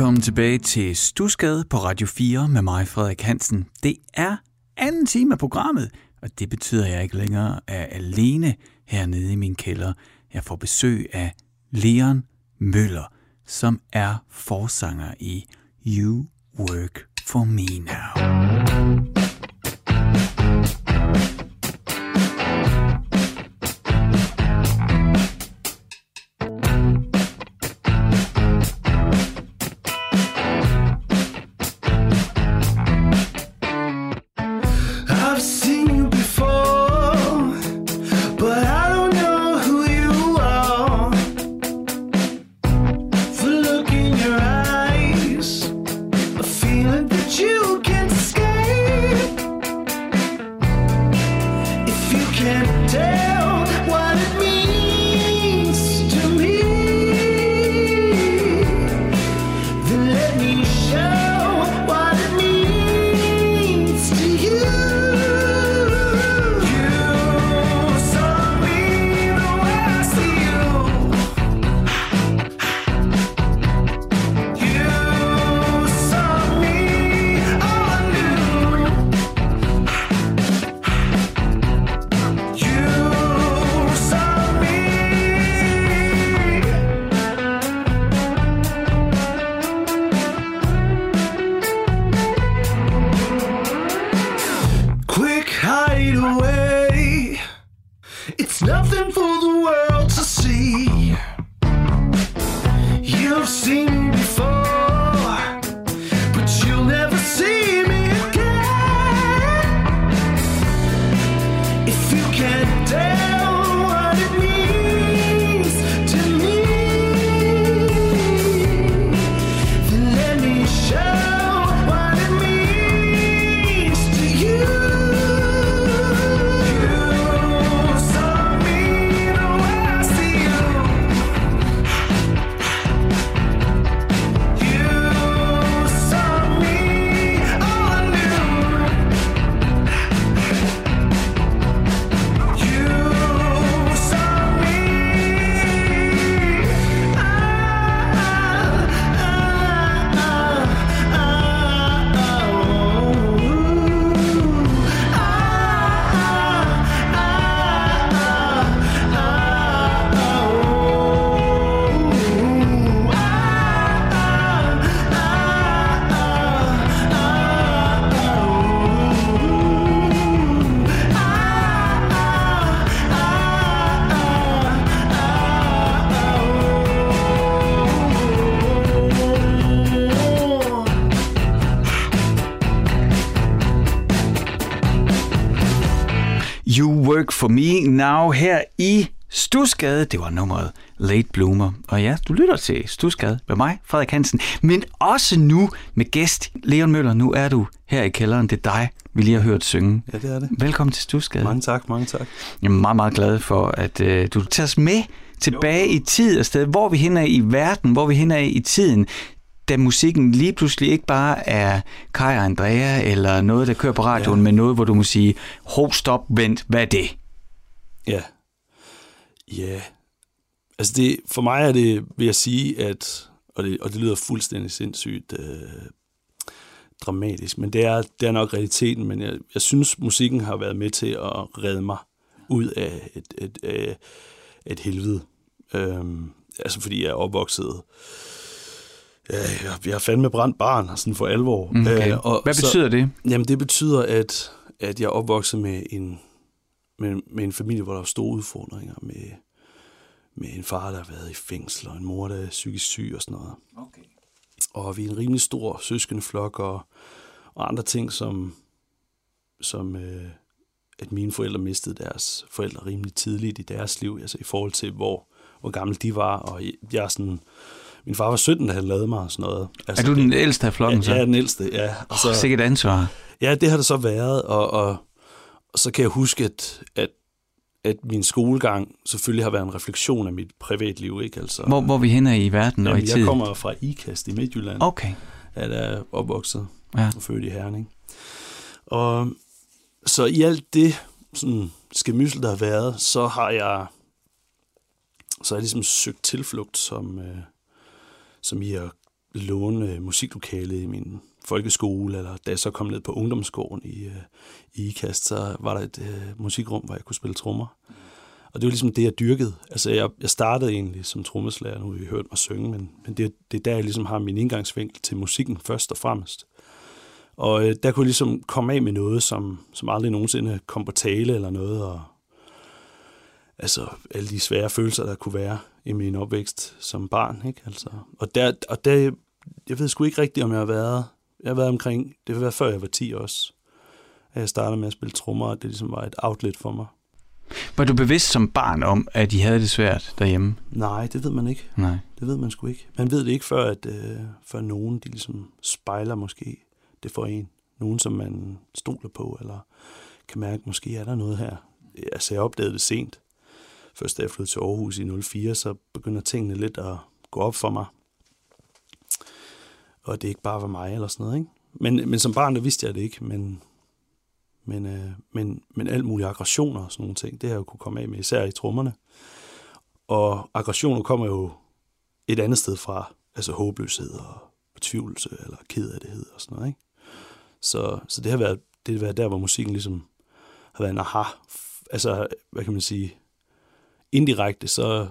Velkommen tilbage til Stusgade på Radio 4 med mig, Frederik Hansen. Det er anden time af programmet, og det betyder, at jeg ikke længere er alene hernede i min kælder. Jeg får besøg af Leon Møller, som er forsanger i You Work For Me Now. For Me Now her i Stusgade. Det var nummeret Late Bloomer. Og ja, du lytter til Stusgade med mig, Frederik Hansen. Men også nu med gæst Leon Møller. Nu er du her i kælderen. Det er dig, vi lige har hørt synge. Ja, det er det. Velkommen til Stusgade. Mange tak, mange tak. Jeg er meget, meget glad for, at øh, du tager os med tilbage jo. i tid og sted. Hvor vi hen er i verden, hvor vi hen er i tiden, da musikken lige pludselig ikke bare er Kai og Andrea, eller noget, der kører på radioen, ja. men noget, hvor du må sige, ho, stop, vent, hvad er det? Ja. Ja. Altså det, for mig er det, vil jeg sige, at, og det, og det lyder fuldstændig sindssygt øh, dramatisk, men det er, det er nok realiteten, men jeg, jeg synes, musikken har været med til at redde mig ud af et, et, et, et helvede. Øhm, altså fordi jeg er opvokset Ja, jeg, jeg har fandme brændt barn, sådan for alvor. Okay. Øh, og Hvad betyder så, det? Jamen, det betyder, at, at jeg er opvokset med en, med, med en familie, hvor der var store udfordringer med, med en far, der har været i fængsel, og en mor, der er psykisk syg og sådan noget. Okay. Og vi er en rimelig stor søskendeflok og, og andre ting, som, som øh, at mine forældre mistede deres forældre rimelig tidligt i deres liv, altså i forhold til, hvor, hvor gamle de var. Og jeg er sådan... Min far var 17, da han lavede mig og sådan noget. Altså, er du den ældste af flokken så? Ja, jeg er den ældste, ja. Og så, oh, sikkert ansvar. Ja, det har det så været, og, og, og så kan jeg huske, at, at, at min skolegang selvfølgelig har været en refleksion af mit privatliv. Ikke? Altså, hvor, hvor vi henne i verden jamen, og i tiden? Jeg kommer fra IKAST i Midtjylland. Okay. Jeg er opvokset ja. og født i Herning. Og så i alt det sådan, skemyssel, der har været, så har jeg så har jeg ligesom søgt tilflugt, som, øh, som i at låne musiklokale i min folkeskole, eller da jeg så kom ned på ungdomsgården i, øh, i IKAST, så var der et øh, musikrum, hvor jeg kunne spille trommer. Og det var ligesom det, jeg dyrkede. Altså, jeg, jeg startede egentlig som trommeslager, nu har vi hørt mig synge, men, men det, det er der, jeg ligesom har min indgangsvinkel til musikken først og fremmest. Og øh, der kunne jeg ligesom komme af med noget, som, som aldrig nogensinde kom på tale eller noget, og altså alle de svære følelser, der kunne være i min opvækst som barn. Ikke? Altså, og, der, og der, jeg ved sgu ikke rigtigt, om jeg har været, jeg har været omkring, det været før jeg var 10 også, at jeg startede med at spille trommer, og det ligesom var et outlet for mig. Var du bevidst som barn om, at de havde det svært derhjemme? Nej, det ved man ikke. Nej. Det ved man sgu ikke. Man ved det ikke, før, at, øh, før nogen de ligesom spejler måske det for en. Nogen, som man stoler på, eller kan mærke, måske er der noget her. Altså, jeg opdagede det sent. Først da jeg flyttede til Aarhus i 04, så begynder tingene lidt at gå op for mig. Og det ikke bare var mig eller sådan noget, ikke? Men, men som barn, der vidste jeg det ikke, men, men, øh, men, men alt mulige aggressioner og sådan nogle ting, det har jeg jo kunne komme af med, især i trommerne. Og aggressioner kommer jo et andet sted fra, altså håbløshed og fortvivlelse eller kedelighed og sådan noget, ikke? Så, så det har været, det har været der, hvor musikken ligesom har været en aha. Altså, hvad kan man sige, indirekte, så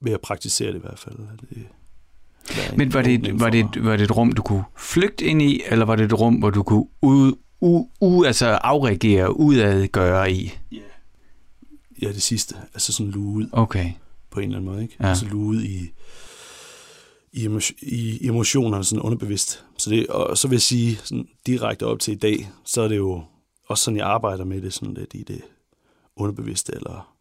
vil jeg praktisere det i hvert fald. Det, det en Men var det, var, det, var det et rum, du kunne flygte ind i, eller var det et rum, hvor du kunne ud, u, u, altså afreagere, udad gøre i? Ja, det sidste. Altså sådan luge ud Okay. på en eller anden måde, ikke? Ja. Altså luge ud i, i, i emotionerne sådan underbevidst. Så, det, og så vil jeg sige, sådan direkte op til i dag, så er det jo også sådan, jeg arbejder med det sådan lidt i det underbevidste, eller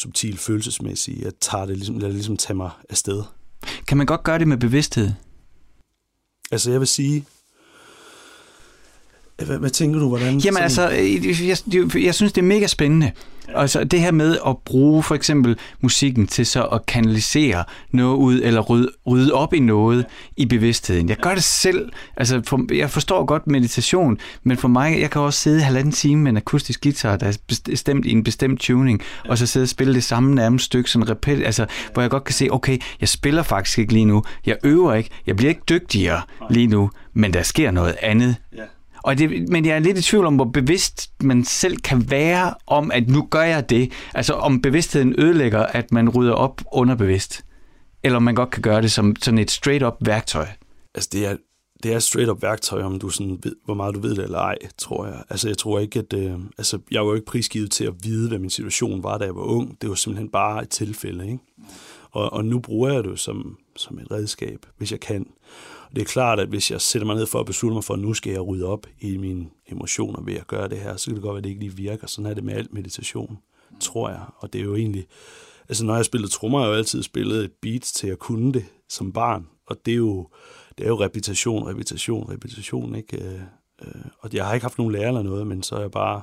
subtil følelsesmæssige. Jeg tager det ligesom, lader det ligesom tage mig afsted. Kan man godt gøre det med bevidsthed? Altså jeg vil sige, hvad, hvad tænker du, hvordan? Jamen sådan- altså, jeg, jeg, jeg synes, det er mega spændende. Altså det her med at bruge for eksempel musikken til så at kanalisere noget ud, eller rydde, rydde op i noget i bevidstheden. Jeg gør det selv. Altså for, jeg forstår godt meditation, men for mig, jeg kan også sidde halvanden time med en akustisk guitar, der er bestemt i en bestemt tuning, og så sidde og spille det samme nærmest stykke, sådan repet, altså, hvor jeg godt kan se, okay, jeg spiller faktisk ikke lige nu, jeg øver ikke, jeg bliver ikke dygtigere lige nu, men der sker noget andet Ja og det, men jeg er lidt i tvivl om, hvor bevidst man selv kan være om, at nu gør jeg det. Altså om bevidstheden ødelægger, at man rydder op underbevidst. Eller om man godt kan gøre det som sådan et straight-up værktøj. Altså, det er, det er et straight-up værktøj, om du sådan ved, hvor meget du ved det eller ej, tror jeg. Altså, jeg tror ikke, at... Øh, altså, jeg var jo ikke prisgivet til at vide, hvad min situation var, da jeg var ung. Det var simpelthen bare et tilfælde, ikke? Og, og nu bruger jeg det jo som, som et redskab, hvis jeg kan. Og det er klart, at hvis jeg sætter mig ned for at beslutte mig for, at nu skal jeg rydde op i mine emotioner ved at gøre det her, så kan det godt være, at det ikke lige virker. Sådan er det med alt meditation, tror jeg. Og det er jo egentlig... Altså, når jeg spillede trommer, har jeg jo altid spillet et beat til at kunne det som barn. Og det er jo, det er jo repetition, repetition, repetition, ikke? Øh, øh, og jeg har ikke haft nogen lærer eller noget, men så er jeg bare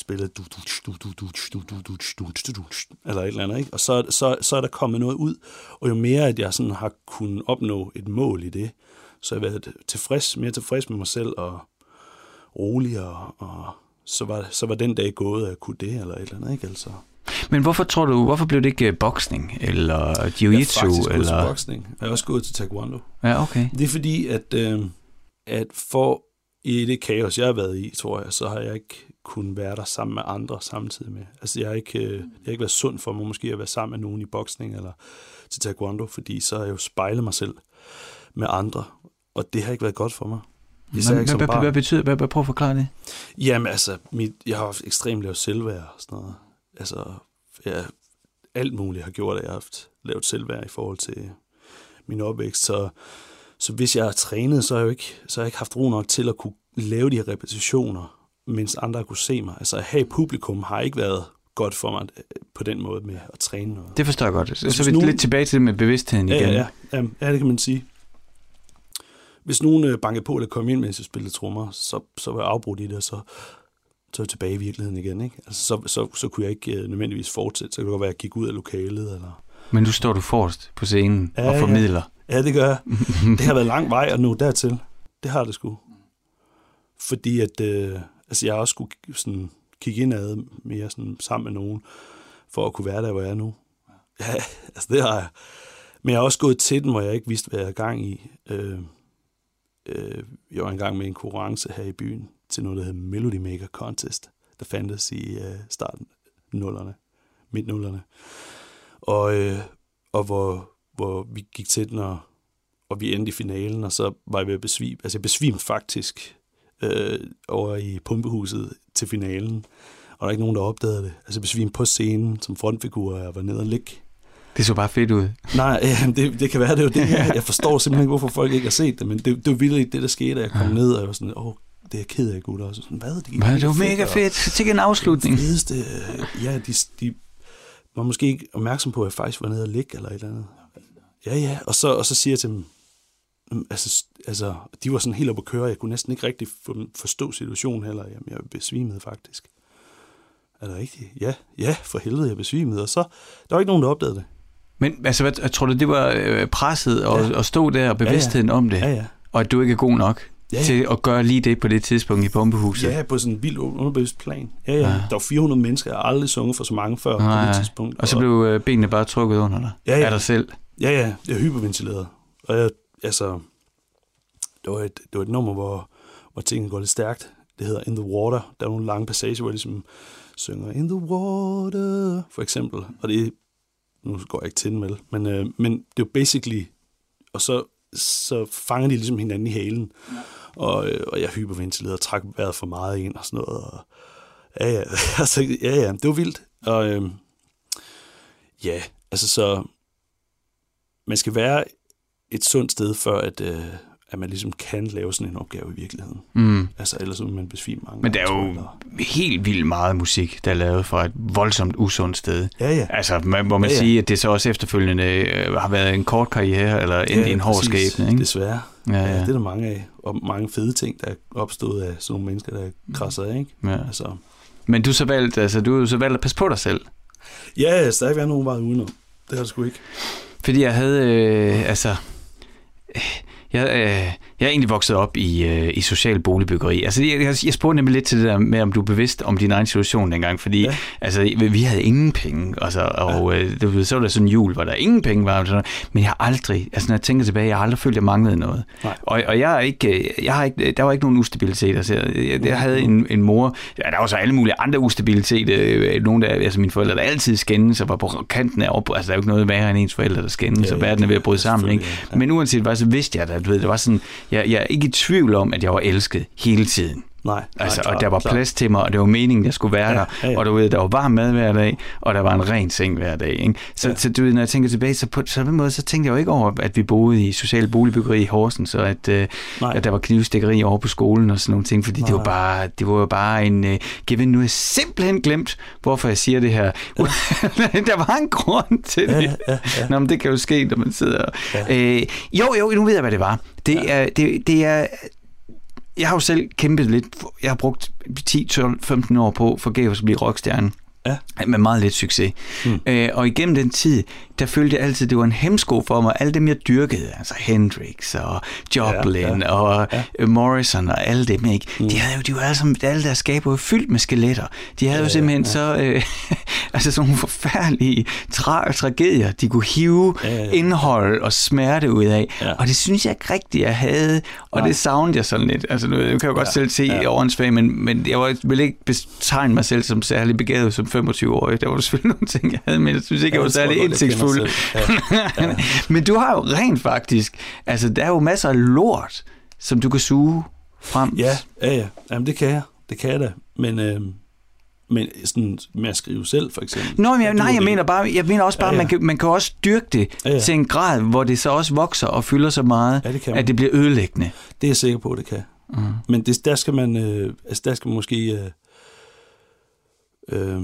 spillet du, du, du, du, du, du, du, du, du, du, du, eller et eller andet, ikke? Og så, så, så er der kommet noget ud, og jo mere, at jeg sådan har kunnet opnå et mål i det, så har jeg været tilfreds, mere tilfreds med mig selv, og rolig, og, så, var, så var den dag gået, at jeg kunne det, eller et eller andet, ikke? Altså, Men hvorfor tror du, hvorfor blev det ikke øh, boksning, eller jeg er faktisk jiu-jitsu, gået til eller... boksning. Jeg er også gået til taekwondo. Ja, okay. Det er fordi, at, øh, at for i det kaos, jeg har været i, tror jeg, så har jeg ikke kunnet være der sammen med andre samtidig med. Altså, jeg har ikke, øh, det har ikke været sundt for mig måske at være sammen med nogen i boksning eller til taekwondo, fordi så har jeg jo spejlet mig selv med andre, og det har ikke været godt for mig. Især Hvad, ikke hvad, hvad, barn. hvad betyder hvad, hvad, prøv at forklare det. Jamen altså, mit, jeg har haft ekstremt lavt selvværd og sådan noget. Altså, ja, alt muligt har gjort, at jeg har haft lavt selvværd i forhold til min opvækst. Så, så hvis jeg har trænet, så har jeg jo ikke, så har jeg ikke haft ro nok til at kunne lave de her repetitioner, mens andre kunne se mig. Altså at have publikum har ikke været godt for mig øh, på den måde med at træne noget. Det forstår jeg godt. Så, så vi nogen- lidt tilbage til det med bevidstheden Ja, igen. ja, ja, ja, det kan man sige. Hvis nogen øh, bankede på eller kom ind, mens jeg spillede trommer, så, så var jeg afbrudt i det, og så, så jeg tilbage i virkeligheden igen. Ikke? Altså, så, så, så kunne jeg ikke øh, nødvendigvis fortsætte. Så kunne det godt være, at jeg gik ud af lokalet. Eller... Men nu står du forrest på scenen Ja, og formidler. Ja, det gør jeg. det har været lang vej at nå dertil. Det har det sgu. Fordi at, øh, altså jeg også skulle sådan, kigge indad mere sådan, sammen med nogen, for at kunne være der, hvor jeg er nu. Ja, altså det har jeg. Men jeg har også gået til den, hvor jeg ikke vidste, hvad jeg er gang i. Øh, øh, jeg var engang med i en konkurrence her i byen til noget, der hedder Melody Maker Contest, der fandtes i øh, starten nullerne, midt nullerne. Og, øh, og hvor, hvor vi gik til den, og, og vi endte i finalen, og så var jeg ved at besvime. Altså jeg besvimte faktisk øh, over i pumpehuset til finalen, og der er ikke nogen, der opdagede det. Altså jeg besvimte på scenen som frontfigur, og jeg var nede og ligge. Det så bare fedt ud. Nej, ja, det, det kan være, det er jo det. Jeg forstår simpelthen ikke, hvorfor folk ikke har set det, men det, det var vildt det, der skete, jeg kom ned, og jeg var sådan, åh, det er jeg ked af, gutter. Og så sådan, hvad? Det, gik Men det mega var mega og- fedt. Tænk en afslutning. det fedeste, øh, ja, de, de var måske ikke opmærksom på, at jeg faktisk var nede og ligge eller et eller andet. Ja, ja, og så, og så siger jeg til dem, "Mm, altså, altså, de var sådan helt oppe at køre, jeg kunne næsten ikke rigtig forstå situationen heller, jamen, jeg besvimede faktisk. Er det rigtigt? Ja, ja, for helvede, jeg besvimede, og så, der var ikke nogen, der opdagede det. Men altså, hvad, jeg tror du, det var øh, presset og, Ja. at stå der og bevidstheden om det, Ja, ja. og at du ikke er god nok Ja, ja. til at gøre lige det på det tidspunkt i pumpehuset? Ja, på sådan en vild underbevidst plan. Ja, ja. Ja. Der var 400 mennesker, jeg har aldrig sunget for så mange før Nej, på det tidspunkt. Og så blev øh, benene bare trukket under dig Ja, ja. af dig selv. Ja, ja, jeg er hyperventileret. Og jeg, altså, det var et, det var et nummer, hvor, hvor tingene går lidt stærkt. Det hedder In the Water. Der er nogle lange passager, hvor jeg ligesom synger In the Water, for eksempel. Og det nu går jeg ikke til den vel, men, øh, men det er jo basically, og så, så fanger de ligesom hinanden i halen. Og, øh, og jeg hyperventilerede og trak vejret for meget ind og sådan noget. Og, ja, ja, altså, ja, ja, det var vildt. Og øh, ja, altså så, man skal være et sundt sted, før at, øh, at man ligesom kan lave sådan en opgave i virkeligheden. Mm. Altså ellers vil man besvime mange Men der er jo tror helt vildt meget musik, der er lavet fra et voldsomt usundt sted. Ja, ja. Altså, man, må man Ja, ja. sige, at det så også efterfølgende øh, har været en kort karriere, eller endt i en hård præcis. skæbne, ikke? Desværre. Ja, Ja, ja. ja. det er der mange af. Og mange fede ting, der er opstået af sådan nogle mennesker, der er krasset af, ikke? Ja. Altså, Men du har så valgt, altså, du har så valgt at passe på dig selv. ja, der skal ikke være nogen vej udenom. Det har det sgu ikke. Fordi jeg havde, øh, altså... Jeg, øh, jeg er egentlig vokset op i, øh, i social boligbyggeri. Altså, jeg, jeg, jeg spurgte nemlig lidt til det der med, om du er bevidst om din egen situation dengang, fordi ja. Altså, vi- vi havde ingen penge, altså, og ja. øh, så var der sådan en jul, hvor der ingen penge var, og sådan noget. men jeg har aldrig, altså når jeg tænker tilbage, jeg har aldrig følt, at jeg manglede noget. Nej. Og, og jeg er ikke, øh, jeg har ikke, der var ikke nogen ustabilitet. Altså, jeg, jeg, jeg havde en, en mor, ja, der var så alle mulige andre ustabiliteter, øh, nogle der, altså mine forældre, der altid skændes og var på kanten af op, altså der er jo ikke noget værre end ens forældre, der skændes, Ja, og ja, verden er ved at bryde sammen, ikke? ja. Men uanset hvad, så vidste jeg, at du ved, det var sådan, jeg, jeg er ikke i tvivl om, at jeg var elsket hele tiden. Nej, Altså, nej, og der var klart. plads til mig, og det var meningen, jeg skulle være Ja, der. ja, ja. Og du ved, der var varm mad hver dag, og der var en ren seng hver dag. Ikke? Så, Ja. så du ved, når jeg tænker tilbage, så på sådan en måde, så tænkte jeg jo ikke over, at vi boede i social boligbyggeri i Horsens, og at, øh, at der var knivstikkeri over på skolen og sådan nogle ting, fordi Nej, det var bare, det var jo bare en øh, given. Nu har jeg simpelthen glemt, hvorfor jeg siger det her. der var en grund til Ja, det. ja, ja, ja. Nå, men det kan jo ske, når man sidder... Ja. Øh, jo, jo, nu ved jeg, hvad det var. Det, Ja. er, det, det er... Jeg har jo selv kæmpet lidt... Jeg har brugt 10, 12, 15 år på forgæves at blive rockstjerne. Ja. Med meget lidt succes. Mm. Øh, og igennem den tid, der følte jeg altid, det var en hemsko for mig. Alle dem, jeg dyrkede, altså Hendrix og Joplin Ja, ja, og Ja. ja. Morrison og alle dem, ikke? Mm. De havde jo, de var alle, sammen, alle deres skaber var fyldt med skeletter. De havde Ja, jo simpelthen ja. så, øh, altså sådan nogle forfærdelige tra- tragedier, de kunne hive Ja, ja. indhold og smerte ud af. Ja. Og det synes jeg ikke rigtigt, jeg havde. Og Nej. det savnede jeg sådan lidt. Altså, nu nu kan jeg jo godt Ja, selv se ja. overensvag, men, men jeg var, ville ikke betegne mig selv som særlig begavet som 25-årig. Der var selvfølgelig nogle ting, jeg havde, men jeg synes ikke, jeg var særlig indsigtsfuld. Selv. Ja. men du har jo rent faktisk, altså der er jo masser af lort, som du kan suge frem. Ja, ja, ja. Jamen, det kan jeg. Det kan jeg da. Men, øh, men sådan med at skrive selv, for eksempel. Nå, men jeg, nej, jeg mener bare, jeg mener også bare, Ja, ja, ja. Man, kan, man kan også dyrke det Ja, ja, ja. ja. til en grad, hvor det så også vokser og fylder så meget, Ja, det kan man. at det bliver ødelæggende. Det er jeg sikker på, det kan. Mm. Men det, der skal man, øh, altså der skal man måske, øh, øh,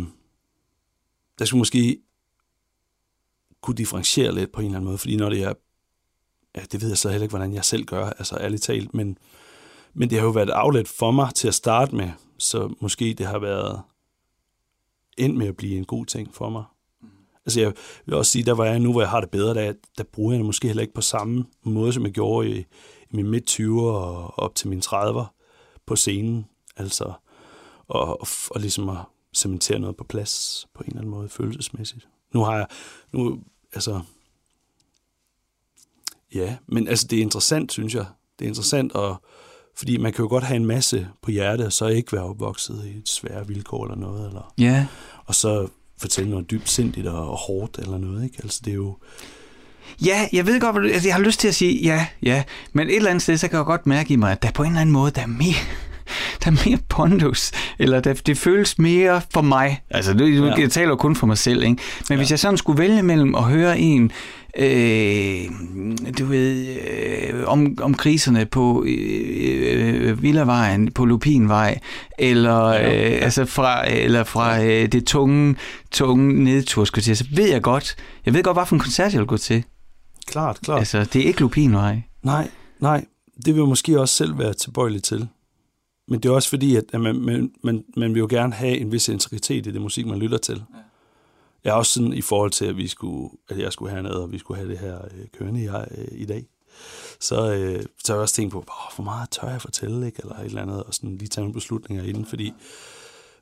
der skal måske kunne differentiere lidt på en eller anden måde, fordi når det er, ja, det ved jeg så heller ikke, hvordan jeg selv gør, altså ærligt talt, men, men det har jo været et outlet for mig til at starte med, så måske det har været endt med at blive en god ting for mig. Altså jeg vil også sige, der var jeg nu, hvor jeg har det bedre, der, der bruger jeg det måske heller ikke på samme måde, som jeg gjorde i, i mine midt 20'er og op til mine 30'er på scenen. Altså, og, og, og ligesom at cementere noget på plads på en eller anden måde følelsesmæssigt. Nu har jeg, nu, altså, ja, men altså det er interessant, synes jeg. Det er interessant, og, fordi man kan jo godt have en masse på hjertet, og så ikke være opvokset i et svære vilkår eller noget, eller, Ja, og så fortælle noget dybt sindigt og, og hårdt eller noget, ikke? Altså det er jo, Ja, jeg ved godt, altså, jeg har lyst til at sige ja, ja, men et eller andet sted, så kan jeg godt mærke i mig, at der på en eller anden måde, der er mere, der er mere pondus, eller der, det føles mere for mig. Altså, det, ja. Jeg taler jo kun for mig selv, ikke? Men ja. hvis jeg sådan skulle vælge mellem at høre en, øh, du ved, øh, om, om kriserne på øh, øh, Villavejen, på Lupinvej, eller, øh, ja. altså fra, eller fra øh, det tunge, tunge nedtur, skulle jeg sige, så ved jeg godt, jeg ved godt, hvad for en koncert jeg vil gå til. klart, klart. Altså, det er ikke Lupinvej. Nej, nej, det vil jeg måske også selv være tilbøjelig til. Men det er også fordi, at at man, man, man, man vil jo gerne have en vis integritet i det musik, man lytter til. Ja. Jeg er også sådan i forhold til, at, vi skulle, at jeg skulle hernede, og vi skulle have det her øh, kørende i, øh, i dag. Så, øh, så har jeg også tænkt på, hvor meget tør jeg fortælle, ikke? eller et eller andet, og sådan lige tage nogle beslutninger inden, fordi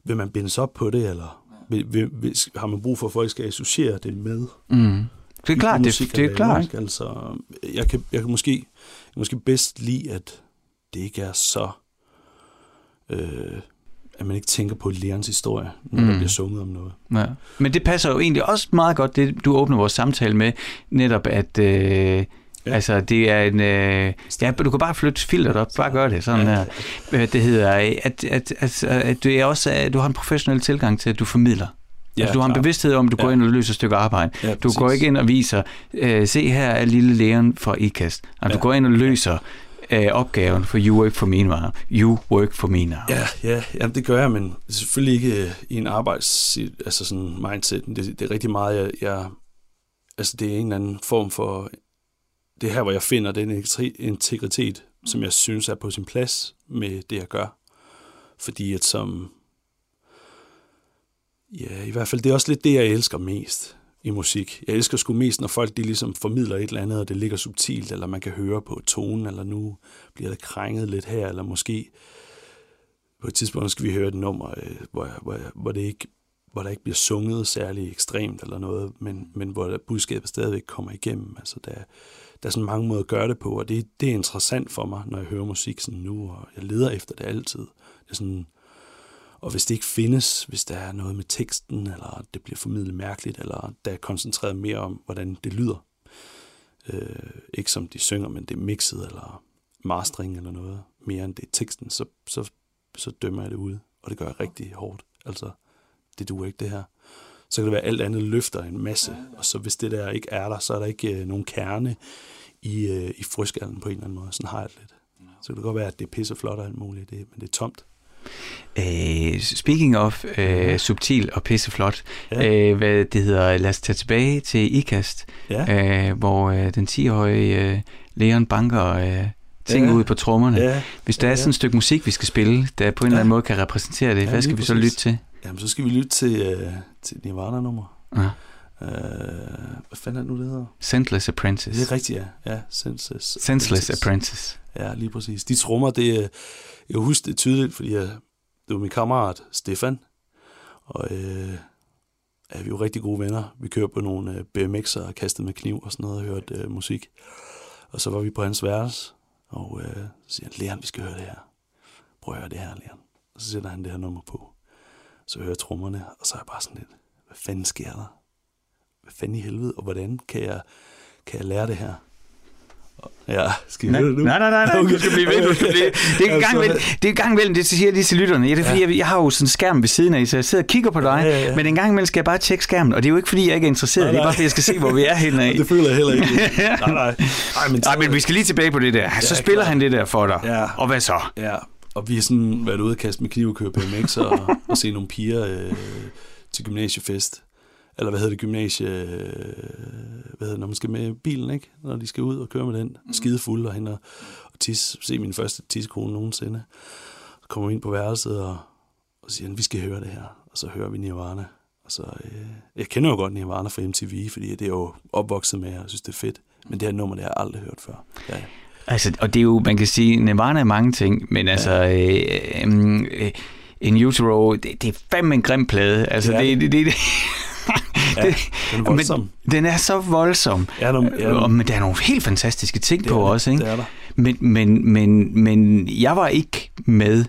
vil man bindes op på det, eller vil, vil, vil, har man brug for, at folk skal associere det med Mm. Det er klart, det, det han er klart. Ikke? Altså, jeg kan, jeg kan måske, jeg kan måske bedst lide, at det ikke er så... Øh, at man ikke tænker på Leons historie, når mm. der bliver sunget om noget. Ja. Men det passer jo egentlig også meget godt, det du åbner vores samtale med, netop at... Øh, Ja. Altså, det er en... Øh, ja, du kan bare flytte filteret op. Bare gør det sådan Ja. her. Hvad det hedder... At, at, at, at, det er også, at du har en professionel tilgang til, at du formidler. Ja, altså, du har en klart. bevidsthed om, at du ja. går ind og løser et stykke arbejde. Ja, Du går ikke ind og viser, øh, se her er lille Leon fra IKAST. Du Ja. går ind og løser øh, opgaven for You Work for Me Now. You Work for Me Now. Ja, ja, jamen det gør jeg, men selvfølgelig ikke øh, i en arbejds altså sådan mindset. Det, det er rigtig meget, jeg, jeg, altså det er en eller anden form for, det er her, hvor jeg finder den integritet, som jeg synes er på sin plads med det, jeg gør. Fordi at som, ja, i hvert fald, det er også lidt det, jeg elsker mest i musik. Jeg elsker sgu mest, når folk de ligesom formidler et eller andet, og det ligger subtilt, eller man kan høre på tonen, eller nu bliver det krænget lidt her, eller måske på et tidspunkt skal vi høre et nummer, øh, hvor, hvor, hvor, det ikke, hvor der ikke bliver sunget særlig ekstremt eller noget, men, men hvor budskabet stadigvæk kommer igennem. Altså, der, der er sådan mange måder at gøre det på, og det, det er interessant for mig, når jeg hører musik sådan nu, og jeg leder efter det altid. Det er sådan, og hvis det ikke findes, hvis der er noget med teksten, eller det bliver formidlet mærkeligt, eller der er koncentreret mere om, hvordan det lyder, øh, ikke som de synger, men det er mixet, eller mastering eller noget, mere end det er teksten, så, så, så dømmer jeg det ud, og det gør jeg rigtig hårdt. Altså, det duer ikke det her. Så kan det være, at alt andet løfter en masse, og så hvis det der ikke er der, så er der ikke øh, nogen kerne i, øh, i fryskallen på en eller anden måde. Sådan har jeg det lidt. Så kan det godt være, at det er pisseflot og alt muligt, det, men det er tomt. Øh, speaking of øh, subtil og pisseflot, Ja. ja. øh, hvad det hedder, lad os tage tilbage til IKAST, Ja, øh, hvor øh, den 10-årige øh, Leon banker øh, ting Ja. ja. ud på trommerne. Ja. ja. Hvis der Ja, er sådan et stykke musik, vi skal spille, der på en eller anden måde kan repræsentere det, Ja, ja, hvad skal vi så præcis. lytte til? Jamen, så skal vi lytte til, øh, til Nirvana-nummer. Ja. Øh, hvad fanden er det nu, det hedder? Senseless Apprentice. Det er rigtigt, ja. Ja, Senseless. Senseless Apprentice. Ja, lige præcis. De trommer, det jeg kan huske det tydeligt, fordi jeg, det var min kammerat Stefan, og øh, ja, vi er jo rigtig gode venner. Vi kører på nogle øh, BMX'er og kastede med kniv og sådan noget og hørte øh, musik. Og så var vi på hans værelse, og øh, så siger han, Leon, vi skal høre det her. Prøv at høre det her, Leon. Og så sætter han det her nummer på. Så hører jeg trommerne, og så er jeg bare sådan lidt, hvad fanden sker der? Hvad fanden i helvede, og hvordan kan jeg, kan jeg lære det her? Ja, skal vi Nej, det nu? nej, nej, nej, nej. Du skal blive ved, du skal blive. Det er en gang imellem, det er gang imellem, det siger jeg lige til lytterne. Ja, det er fordi, jeg, jeg har jo sådan en skærm ved siden af, så jeg sidder og kigger på dig, Ja, ja, ja. men en gang imellem skal jeg bare tjekke skærmen, og det er jo ikke fordi, jeg ikke er interesseret, Nej, det er bare nej. fordi, jeg skal se, hvor vi er henne af. Det føler jeg heller ikke. nej, nej. Nej, men, Nej, men vi skal lige tilbage på det der. Så Ja, spiller klart. han det der for dig. Ja. Og hvad så? Ja, og vi har sådan været ude og kaste med kniv og køre BMX og, og se nogle piger øh, til gymnasiefest. Eller hvad hedder det, gymnasie... Øh, hvad hedder det, når man skal med bilen, ikke? Når de skal ud og køre med den. Skide fuld og hen og, og tis, se min første tissekone nogensinde. Så kommer vi ind på værelset og, og siger, han, vi skal høre det her. Og så hører vi Nirvana. Og så, øh, jeg kender jo godt Nirvana fra MTV, fordi det er jo opvokset med, og jeg synes, det er fedt. Men det her nummer, det har jeg aldrig hørt før. Ja, ja. Altså, og det er jo, man kan sige, Nirvana er mange ting, men altså, øh, øh, øh, In Utero, det, det er fandme en grim plade. Altså, Det er det, det, det, det, Ja, den er voldsom. Men, den er så voldsom. Ja, der- ja, Og, men der er nogle helt fantastiske ting Det på er også, ikke? det er der. Men, men, men, men jeg var ikke med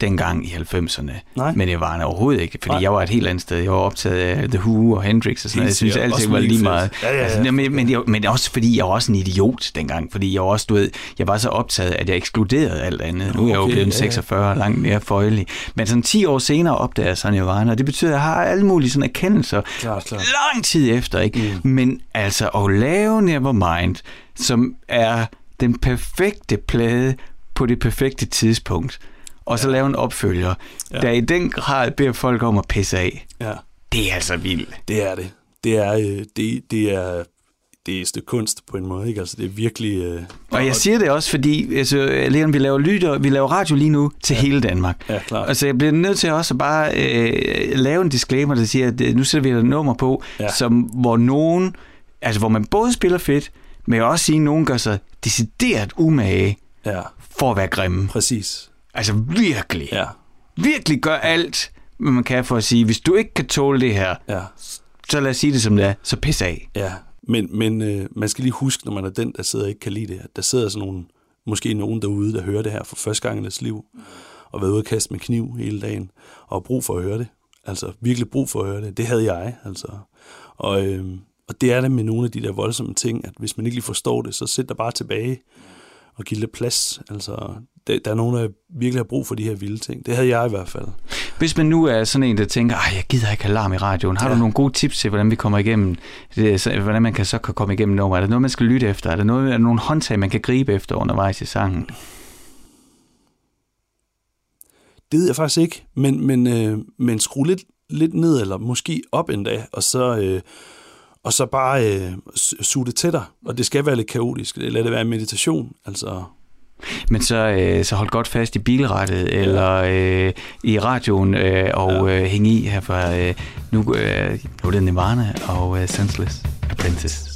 dengang i 90'erne. Nej. Men jeg var overhovedet ikke, fordi Nej. jeg var et helt andet sted. Jeg var optaget af The Who og Hendrix og sådan noget. Jeg synes, alting Også var lige meget. Ja, ja, ja. Altså, men, men, jeg, men også fordi jeg var også en idiot dengang. Fordi jeg var også, du ved, jeg var så optaget, at jeg ekskluderede alt andet. Nu er jeg jo blevet ja, ja. 46 og langt mere føjelig. Men sådan 10 år senere opdager jeg sådan Nirvana, og det betyder, at jeg har alle mulige sådan erkendelser Klart, klart. lang tid efter, ikke? Mm. Men altså at lave Nevermind, som er den perfekte plade på det perfekte tidspunkt, og så lave en opfølger, ja. Der i den grad beder folk om at pisse af. Ja, Det er altså vildt. det er det. Det er, øh, det, det er, det er et stykke kunst på en måde, ikke? Altså, det er virkelig... Øh, Og jeg siger det også, fordi altså, Leon, vi laver lytter, vi laver radio lige nu til ja. hele Danmark. Ja, klart. Altså, jeg bliver nødt til også at bare øh, lave en disclaimer, der siger, at øh, nu sætter vi et nummer på, ja. Som, hvor nogen, altså hvor man både spiller fedt, men jeg også sige, at nogen gør sig decideret umage Ja, for at være grimme. præcis. Altså virkelig. Ja, Virkelig gør alt, hvad man kan for at sige, hvis du ikke kan tåle det her, ja, så lad os sige det som det er, så pis af. ja. Men, men øh, man skal lige huske, når man er den, der sidder og ikke kan lide det, at der sidder sådan nogle, måske nogen derude, der hører det her for første gang i deres liv, og været ude og kaste med kniv hele dagen, og har brug for at høre det. Altså virkelig brug for at høre det. Det havde jeg, altså. Og, øh, og det er det med nogle af de der voldsomme ting, at hvis man ikke lige forstår det, så sæt dig bare tilbage og giv lidt plads. Altså, der, der er nogen, der virkelig har brug for de her vilde ting. Det havde jeg i hvert fald. Hvis man nu er sådan en, der tænker, at jeg gider ikke have larm i radioen, har ja. du nogle gode tips til, hvordan vi kommer igennem, det, så, hvordan man kan så kan komme igennem nummer? Er der noget, man skal lytte efter? Er der, noget, er der nogle håndtag, man kan gribe efter undervejs i sangen? Det ved jeg faktisk ikke, men, men, øh, men skru lidt, lidt ned, eller måske op endda, og så, øh, og så bare øh, su- suge det til dig. Og det skal være lidt kaotisk. Lad det være en meditation. Altså, Men så, øh, så hold godt fast i bilrettet, ja. eller øh, i radioen, øh, og ja. øh, hæng i her for øh, nu, øh, nu er det Nirvana og øh, Senseless Apprentice.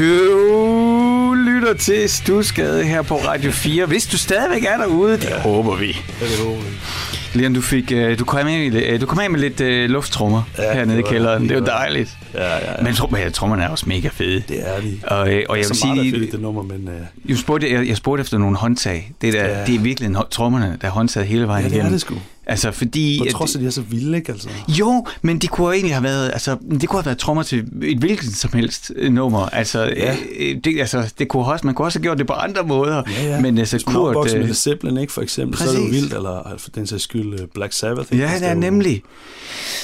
Du lytter til Stusgade her på Radio 4. Hvis du stadigvæk er derude, det ja. håber vi. Ja, det håber jeg. Leon, du, fik, øh, du, kom med, øh, du kom af med lidt øh, lufttrummer ja, hernede i kælderen. Det, er var- dejligt. Ja, ja, ja. Men trum, ja, trummerne er også mega fede. det er de. Og, øh, og jeg vil så meget er sige, fedt, det nummer, men øh, jeg spurgte, jeg, jeg spurgte efter nogle håndtag. Det, der, Ja. det er virkelig en, trommerne, der er håndtaget hele vejen ja, det er igennem. det sgu. Altså, fordi... På trods af, at de er så vilde, ikke? Altså. Jo, men det kunne egentlig have været, altså, det kunne have været trommer til et hvilket som helst øh, nummer. Altså, Ja. det, altså det kunne også, man kunne også have gjort det på andre måder. Ja, ja. Men altså, Hvis man er Kurt... opvokset med Zeppelin, ikke, for eksempel, så er det Præcis. vildt, eller for den sags skyld Black Sabbath. ikke? ja, Altså, det er nemlig.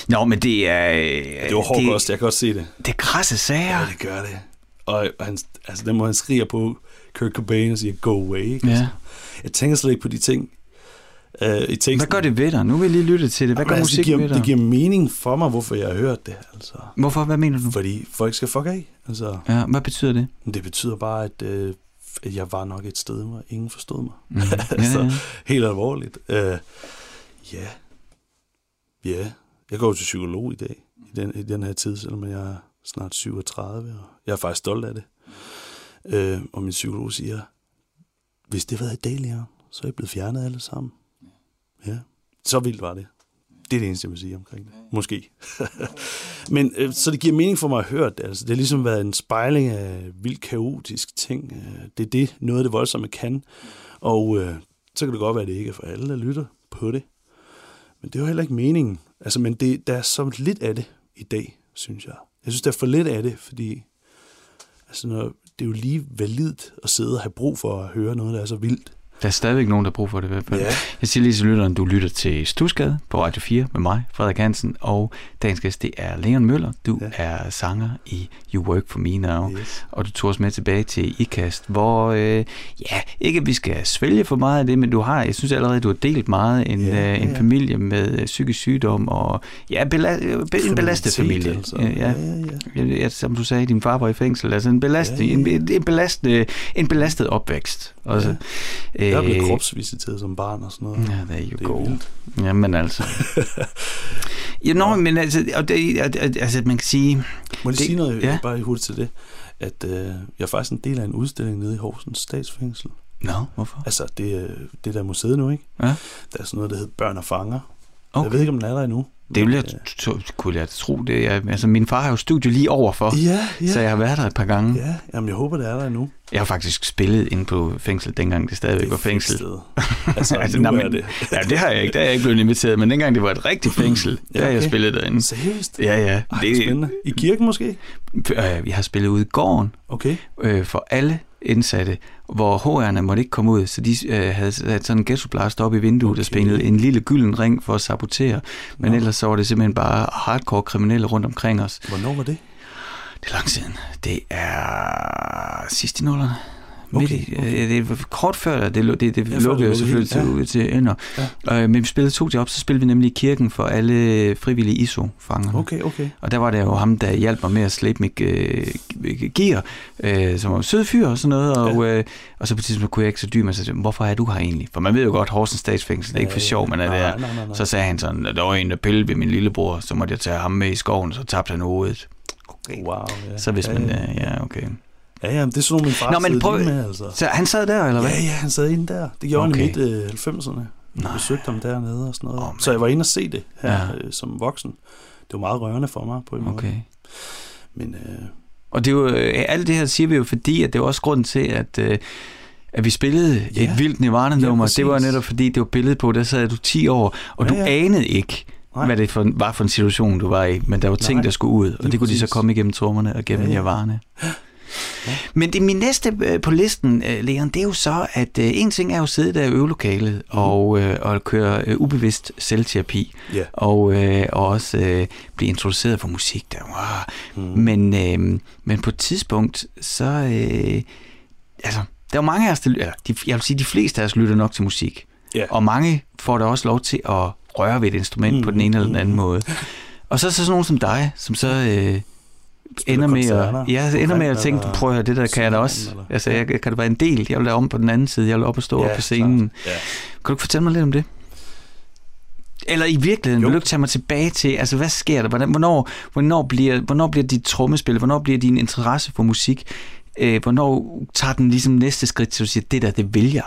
Nå, men det er... Det var hårdt også, jeg kan godt se det. Det er krasse sager. Ja, det gør det. Og han, altså, den må han skriger på Kurt Cobain og siger, go away. Ikke? Ja. Altså, jeg tænker slet ikke på de ting uh, i teksten. Hvad gør det ved dig? Nu vil jeg lige lytte til det. Hvad gør Jamen, altså, det, musikken ved giver, dig? det giver mening for mig, hvorfor jeg har hørt det. Altså. Hvorfor? Hvad mener du? Fordi folk skal fuck af. Altså, Ja, hvad betyder det? det betyder bare, at, øh, at jeg var nok et sted, hvor ingen forstod mig. Mm. altså, Ja, ja. helt alvorligt. Uh, ja. Ja. Jeg går til psykolog i dag, den, i den her tid, selvom jeg er snart 37, og jeg er faktisk stolt af det. Øh, og min psykolog siger, hvis det havde været i dag, Leon, så er I blevet fjernet alle sammen. Ja. Så vildt var det. Det er det eneste, jeg vil sige omkring det. Måske. Men øh, så det giver mening for mig at høre det. Altså, det har ligesom været en spejling af vildt kaotisk ting. Øh, det er det, noget af det voldsomme kan. Og øh, så kan det godt være, at det ikke er for alle, der lytter på det. Men det er jo heller ikke meningen. Altså, men det, der er så lidt af det i dag, synes jeg. Jeg synes, der er for lidt af det, fordi altså, når, det er jo lige validt at sidde og have brug for at høre noget, der er så vildt. Der er stadigvæk nogen, der har brug for det i hvert fald. Ja. Jeg siger lige til lytteren, du lytter til Stusgade på Radio 4 med mig, Frederik Hansen, og dagens gæst, det er Leon Møller. Du ja. er sanger i You Work For Me Now, Yes. og du tog os med tilbage til IKAST, hvor, øh, ja, ikke at vi skal svælge for meget af det, men du har, jeg synes allerede, du har delt meget en, ja, øh, en familie med øh, psykisk sygdom, og ja, bela- øh, en belastet familie. Altså. Øh, Ja, Ja. ja, ja. Ja, som du sagde, din far var i fængsel, altså en, belast, Ja, ja, ja. en, en, belastende, en belastet opvækst. Også. Ja. Jeg blev Øh, kropsvisiteret som barn og sådan noget. Ja, there you Det er go. vildt. Jamen altså. ja, nå, men altså, og det, altså, man kan sige... Må jeg Det- sige noget, ja. ja. bare hurtigt til det? At øh, jeg er faktisk en del af en udstilling nede i Horsens statsfængsel. Nå, hvorfor? Altså, det, er- det der er museet nu, ikke? Ja. Der er sådan noget, der hedder Børn og Fanger. Okay. Jeg ved ikke, om den er der endnu. Det vil men, jeg, t- t- kunne jeg tro. Det er, altså, min far har jo studie lige overfor, øh, Ja, ja. så jeg har været der et par gange. Ja, jamen, jeg håber, det er der endnu. Jeg har faktisk spillet inde på fængsel, dengang det stadigvæk var Det er et fængsel. sted. Altså, altså nu nej, er men- det. Ja, det har jeg ikke. Der er jeg ikke blevet inviteret, men dengang det var et rigtigt fængsel, Ja, der har jeg okay. spillet derinde. Seriøst? Ja, ja. Ej, det er spændende. I kirken måske? Øh, vi har spillet ude i gården, Okay. øh, for alle indsatte, hvor HR'erne måtte ikke komme ud, så de øh, havde sat sådan en ghettoblast op i vinduet okay. og spændede en lille gylden ring for at sabotere. Men Nå. ellers så var det simpelthen bare hardcore kriminelle rundt omkring os. Hvornår var det? Det er lang siden. Det er sidst i nullerne. Midt Okay, i, okay. øh, det var kort før, det, det, det Ja, lukkede jo lukkede selvfølgelig til, ud til ender. Ja. Øh, men vi spillede to job, så spillede vi nemlig i kirken for alle frivillige ISO-fanger. Okay, okay. Og der var det jo ham, der hjalp mig med at slæbe mit øh, gear, øh, som var sød fyr og sådan noget. Og, øh, og så på et tidspunkt kunne jeg ikke så dyr, men så sagde jeg, hvorfor er du her egentlig? For man ved jo godt, Horsens statsfængsel, det er ikke for sjov, man er nej, der. Nej, nej, nej. Så sagde han sådan, at der var en, der pillede ved min lillebror, så måtte jeg tage ham med i skoven, så tabte han hovedet. Okay. Wow, ja. Så hvis ja, man, ja. øh, ja, okay. Ja, ja, men det er sådan nogle, min far Nå, men prøv- med, altså. Så han sad der, eller hvad? Ja, ja, han sad inde der. Det gjorde Okay. han i midt øh, 90'erne. Jeg besøgte ham dernede og sådan noget. Oh, så jeg var inde og se det her Ja. øh, som voksen. Det var meget rørende for mig på en måde. Okay. Men øh, Og det er jo, øh, alt det her siger vi jo, fordi at det er også grunden til, at, øh, at vi spillede Ja. et vildt Nirvana-nummer. Ja, det var præcis. netop fordi, det var billedet på, der sad du 10 år, og Ja, du ja. anede ikke, Nej. hvad det for, var for en situation, du var i. Men der var ting, Nej, der skulle ud, og det kunne de så præcis. komme igennem trommerne og gennem Ja, ja, ja. Men det min næste øh, på listen, øh, Leon, det er jo så, at øh, en ting er jo at sidde der i øvelokalet og, øh, og køre ubevidst selvterapi, ja. og, og også blive introduceret for musik der. Wow. Mm. Men, øh, men på et tidspunkt, så... Øh, altså, der er jo mange af os, der, eller de, jeg vil sige, de fleste af os lytter nok til musik. Ja. Og mange får da også lov til at røre ved et instrument mm, på den ene eller den anden mm. måde. Og så er så sådan nogen som dig, som så øh, ender med, at, ja, så ender med at tænke, eller prøv at høre, det der kan jeg da også. eller- Altså, jeg, kan det være en del. Jeg vil da om på den anden side. Jeg vil op og stå ja, op på scenen. Ja. Kan du ikke fortælle mig lidt om det? Eller i virkeligheden, Jo. vil du ikke tage mig tilbage til, altså hvad sker der? Hvordan, hvornår, hvornår, bliver, hvornår bliver dit trommespil, hvornår bliver din interesse for musik, øh, hvornår tager den ligesom næste skridt til at sige, det der, det vil jeg?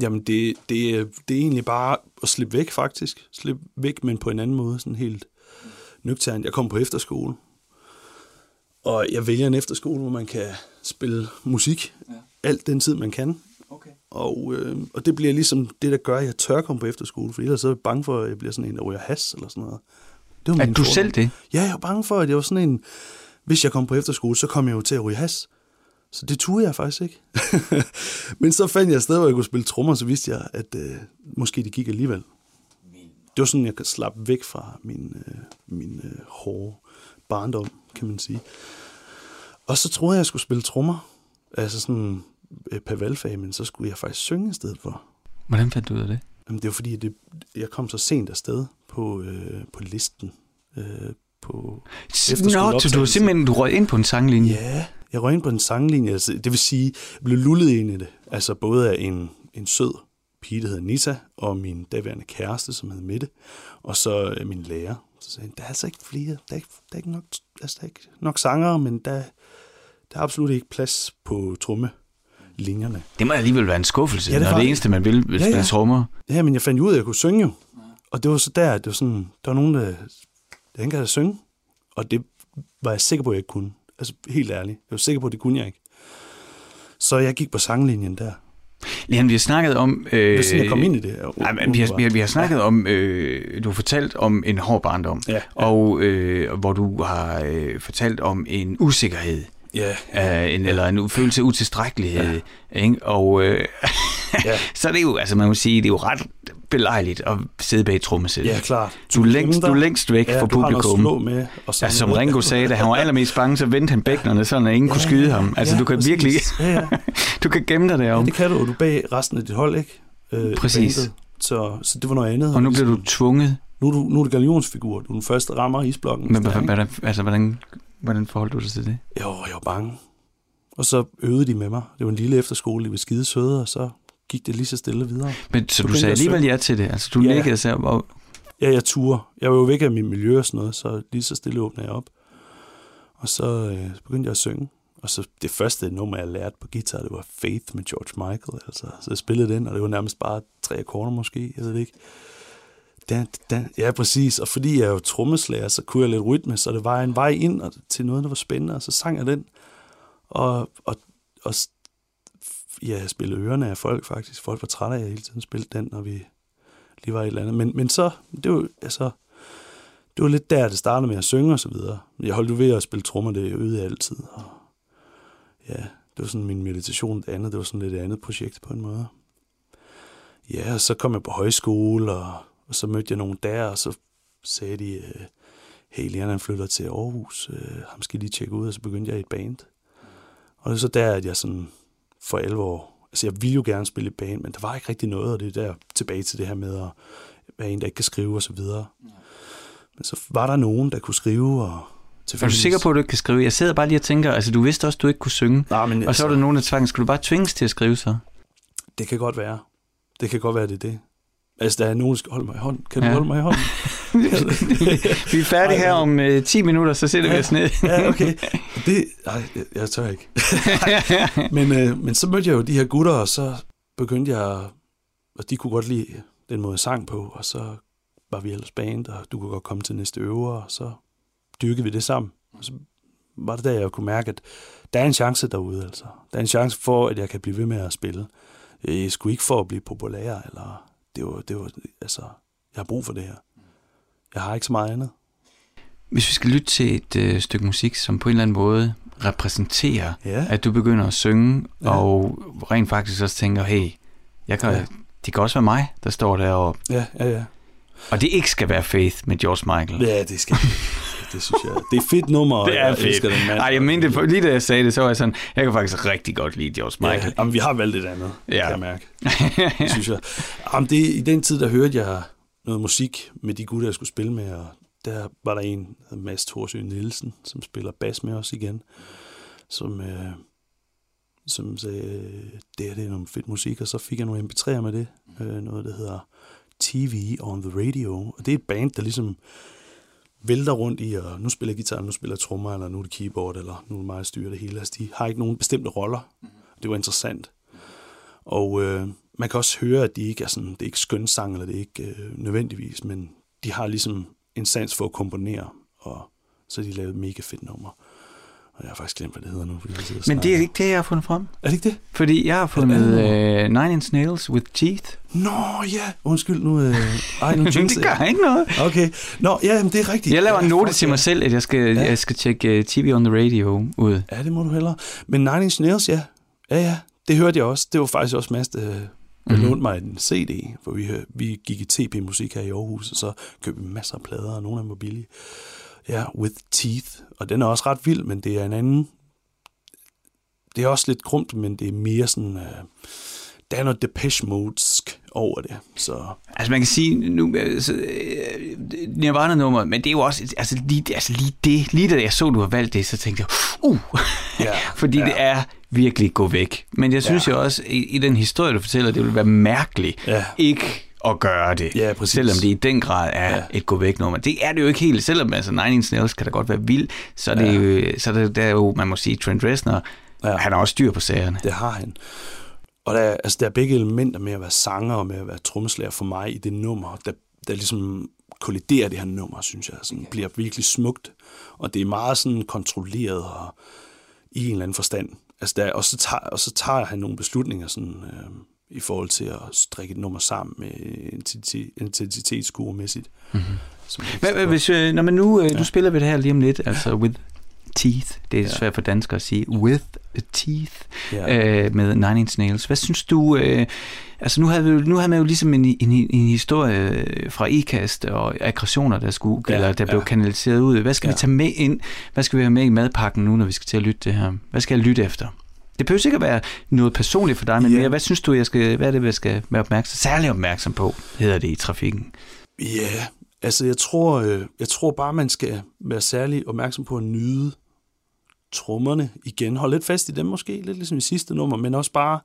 Jamen, det, det, er- det er egentlig bare at slippe væk, faktisk. Slippe væk, men på en anden måde, sådan helt nøgternt. Jeg kom på efterskole, og jeg vælger en efterskole, hvor man kan spille musik. Ja. Alt den tid, man kan. Okay. Og, øh, og det bliver ligesom det, der gør, at jeg tør komme på efterskole, for ellers så er jeg bange for, at jeg bliver sådan en, der ryger has eller sådan noget. Det var Er min du selv det? Ja, jeg var bange for, at jeg var sådan en... Hvis jeg kom på efterskole, så kom jeg jo til at ryge has. Så det turde jeg faktisk ikke. Men så fandt jeg et sted, hvor jeg kunne spille trommer, så vidste jeg, at øh, måske det gik alligevel. Det var sådan, jeg kan slappe væk fra min, øh, min øh, hårde barndom, kan man sige. Og så troede jeg, jeg skulle spille trommer. Altså sådan øh, per valgfag, men så skulle jeg faktisk synge i stedet for. Hvordan fandt du ud af det? Jamen, det var fordi, det, jeg kom så sent afsted på, øh, på listen. Øh, på Nå, så du efterskoleoptagelse. simpelthen du røg ind på en sanglinje. Ja, jeg røg ind på en sanglinje. Altså, det vil sige, jeg blev lullet ind i det. Altså både af en, en sød pige, der hedder Nita, og min daværende kæreste, som hed Mette, og så øh, min lærer. Så sagde han, der er altså ikke flere, der er ikke, der er ikke, nok, altså, der er ikke nok sangere, men der, der er absolut ikke plads på trommelinjerne. Det må alligevel være en skuffelse, Ja, det når var det eneste, man vil, vil Ja, ja. trommer. Ja, men jeg fandt ud af, at jeg kunne synge jo. Og det var så der, det var sådan, der var nogen, der, der ikke havde synge. Og det var jeg sikker på, at jeg ikke kunne. Altså helt ærligt. Jeg var sikker på, at det kunne jeg ikke. Så jeg gik på sanglinjen der. Leon, vi har snakket om... Øh, sådan, jeg kom ind i det her. Nej, men vi, har, vi, har, vi har snakket om, øh, du har fortalt om en hård barndom, Ja, ja. og øh, hvor du har øh, fortalt om en usikkerhed, Ja, øh, en, eller en følelse af utilstrækkelighed, ja. ikke? og øh, Ja. så er det jo, altså man må sige, det er jo ret belejligt at sidde bag et trommesæt. ja klart. Du er længst, du er længst væk ja, fra du har publikum. slå med. Og Ja, som Ringo sagde, da han var allermest bange, så vendte han bækkenerne, sådan at ingen kunne skyde ham. Altså, ja, du kan præcis. virkelig, Ja, ja. du kan gemme dig ja, derom. det kan du, og du er bag resten af dit hold, ikke? Øh, Præcis. bandet. Så, så det var noget andet. Og nu bliver du tvunget. Nu er du, nu er du galionsfigur. Du er den første, rammer isblokken. Men Sådan ikke? hvordan, altså, hvordan, hvordan forholdt du dig til det? Jo, jeg var bange. Og så øvede de med mig. Det var en lille efterskole, de var skide søde, og så gik det lige så stille videre. Men, så du Begyndte sagde alligevel ja til det? Altså, du Ja. ja. liggede og Ja, jeg turde. Jeg var jo væk af mit miljø og sådan noget, så lige så stille åbnede jeg op. Og så øh, begyndte jeg at synge. Og så det første nummer, jeg lærte på guitar, det var Faith med George Michael. Altså. Så jeg spillede den, og det var nærmest bare tre akkorder måske, jeg ved det ikke. Dan, dan. Ja, præcis. Og fordi jeg er jo trommeslager, så kunne jeg lidt rytme, så det var en vej ind og, til noget, der var spændende, og så sang jeg den. Og, og, og ja, jeg spillede ørerne af folk faktisk. Folk var trætte af, at jeg hele tiden spillede den, når vi lige var et eller andet. Men, men så, det var, altså, det var lidt der, det startede med at synge og så videre. Jeg holdt jo ved at spille trommer, det øvede jeg altid. Og ja, det var sådan min meditation, det andet, det var sådan lidt et andet projekt på en måde. Ja, og så kom jeg på højskole, og, og så mødte jeg nogen der, og så sagde de, øh, hey, Leon han flytter til Aarhus, øh, ham skal lige tjekke ud, og så begyndte jeg i et band. Og det er så der, at jeg sådan for alvor, altså jeg ville jo gerne spille i band, men der var ikke rigtig noget, og det er der tilbage til det her med at være en, der ikke kan skrive og så videre. Men så var der nogen, der kunne skrive, og er du sikker på, at du ikke kan skrive? Jeg sidder bare lige og tænker, altså du vidste også, at du ikke kunne synge. Nej, men Og så var der nogen, der tvang, skulle du bare tvinges til at skrive så? Det kan godt være. Det kan godt være, det er det. Altså, der er nogen, der skal holde mig i hånden. Kan du Ja. holde mig i hånden? vi er færdige her om øh, 10 minutter, så sætter vi os ned. ja, okay. Det, nej, jeg, jeg tør ikke. men, øh, men så mødte jeg jo de her gutter, og så begyndte jeg, og de kunne godt lide den måde, jeg sang på, og så var vi ellers band, og du kunne godt komme til næste øver, og så dyrkede vi det sammen. Og så var det der, jeg kunne mærke, at der er en chance derude, altså. Der er en chance for, at jeg kan blive ved med at spille. Jeg skulle ikke for at blive populær, eller det var, det var, altså, jeg har brug for det her. Jeg har ikke så meget andet. Hvis vi skal lytte til et øh, stykke musik, som på en eller anden måde repræsenterer, Ja. at du begynder at synge, Ja. og rent faktisk også tænker, hey, jeg kan, ja. det kan også være mig, der står deroppe. Ja, ja, ja. Og det ikke skal være Faith med George Michael. Ja, det skal det synes jeg. Det er fedt nummer, Det er jeg fedt. elsker den mand. Ej, jeg mente det, lige da jeg sagde det, så var jeg sådan, jeg kan faktisk rigtig godt lide George Ja, Michael. jamen, vi har valgt et andet, ja. Ja. kan jeg mærke. Det synes jeg. Jamen, det, I den tid, der hørte jeg noget musik med de gutter, jeg skulle spille med, og der var der en, Mads Thorsø Nielsen, som spiller bas med os igen, som, øh, som sagde, det her det er noget fedt musik, og så fik jeg nogle MP3'er med det, øh, noget, der hedder TV on the Radio, og det er et band, der ligesom vælter rundt i, og nu spiller jeg guitar, nu spiller jeg trommer, eller nu er det keyboard, eller nu er det mig, der styrer det hele. Altså, de har ikke nogen bestemte roller. Det var interessant. Og øh, man kan også høre, at de ikke er sådan, det er ikke skønsang, eller det er ikke øh, nødvendigvis, men de har ligesom en sans for at komponere, og så har de lavet et mega fedt nummer. Og jeg har faktisk glemt, hvad det hedder nu. Fordi jeg Men det er ikke det, jeg har fundet frem. Er det ikke det? Fordi jeg har fundet uh, Nine Inch Nails with Teeth. Nå, ja. Undskyld nu. Øh, ej, nu jinxer det gør ikke noget. Okay. Nå, ja, men det er rigtigt. Jeg laver en ja, note til ja. mig selv, at jeg skal, jeg skal tjekke uh, TV on the radio ud. Ja, det må du hellere. Men Nine Inch Nails, ja. Ja, ja. Det hørte jeg også. Det var faktisk også Mads, der Mhm. mm-hmm. lånte mig en CD, for vi, hør- vi gik i TP-musik her i Aarhus, og så købte vi masser af plader, og nogle af dem var billige. Ja, With Teeth. Og den er også ret vild, men det er en anden... Det er også lidt krumt, men det er mere sådan... Øh, der er noget Depeche Modesk over det, så... Altså man kan sige, nu, altså, øh, Nirvana-nummer, men det er jo også, altså lige, altså lige det, lige da jeg så, du har valgt det, så tænkte jeg, uh, Ja, fordi ja. det er virkelig gå væk. Men jeg synes Ja. jo også, i, i den historie, du fortæller, det vil være mærkeligt Ja. ikke at gøre det. Ja, præcis. Selvom det i den grad er Ja. et gå væk nummer. Det er det jo ikke helt. Selvom altså Nine Inch Nails kan da godt være vild, så er det, Ja. jo, så er det, der er jo, man må sige, Trent Reznor, Ja. han har også styr på sagerne. Det har han. Og der, er- altså, der er begge elementer med at være sanger og med at være trommeslager for mig i det nummer, der, der ligesom kolliderer det her nummer, synes jeg. Sådan, bliver virkelig smukt. Og det er meget sådan kontrolleret og i en eller anden forstand. Altså, der, og, så tager, og så tager han nogle beslutninger sådan, øh, i forhold til at strikke et nummer sammen med intensitetskuremæssigt. Mm-hmm. Hvis, øh, når man nu, øh, nu spiller vi det her lige om lidt, altså with teeth, det er Ja. svært for danskere at sige, with teeth, Ja. øh, med Nine Inch Nails. Hvad synes du, øh, altså nu havde, vi, nu havde man jo ligesom en, en, en historie fra IKAST og aggressioner, der, skulle, Ja, ja, eller der blev ja. kanaliseret ud. Hvad skal ja. Ja. vi tage med ind? Hvad skal vi have med i madpakken nu, når vi skal til at lytte det her? Hvad skal jeg lytte efter? Det behøver ikke at være noget personligt for dig, men Ja. mere, hvad synes du, jeg skal, hvad er det, jeg skal være opmærksom, særlig opmærksom på, hedder det i trafikken? Ja, altså jeg tror, øh, jeg tror bare, man skal være særlig opmærksom på at nyde trommerne igen. Hold lidt fast i dem måske, lidt ligesom i sidste nummer, men også bare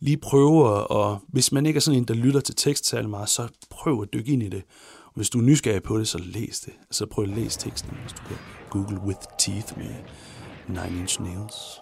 lige prøve og hvis man ikke er sådan en, der lytter til tekst særlig meget, så prøv at dykke ind i det. Og hvis du er nysgerrig på det, så læs det. Altså prøv at læse teksten, hvis du kan google With Teeth med Nine Inch Nails.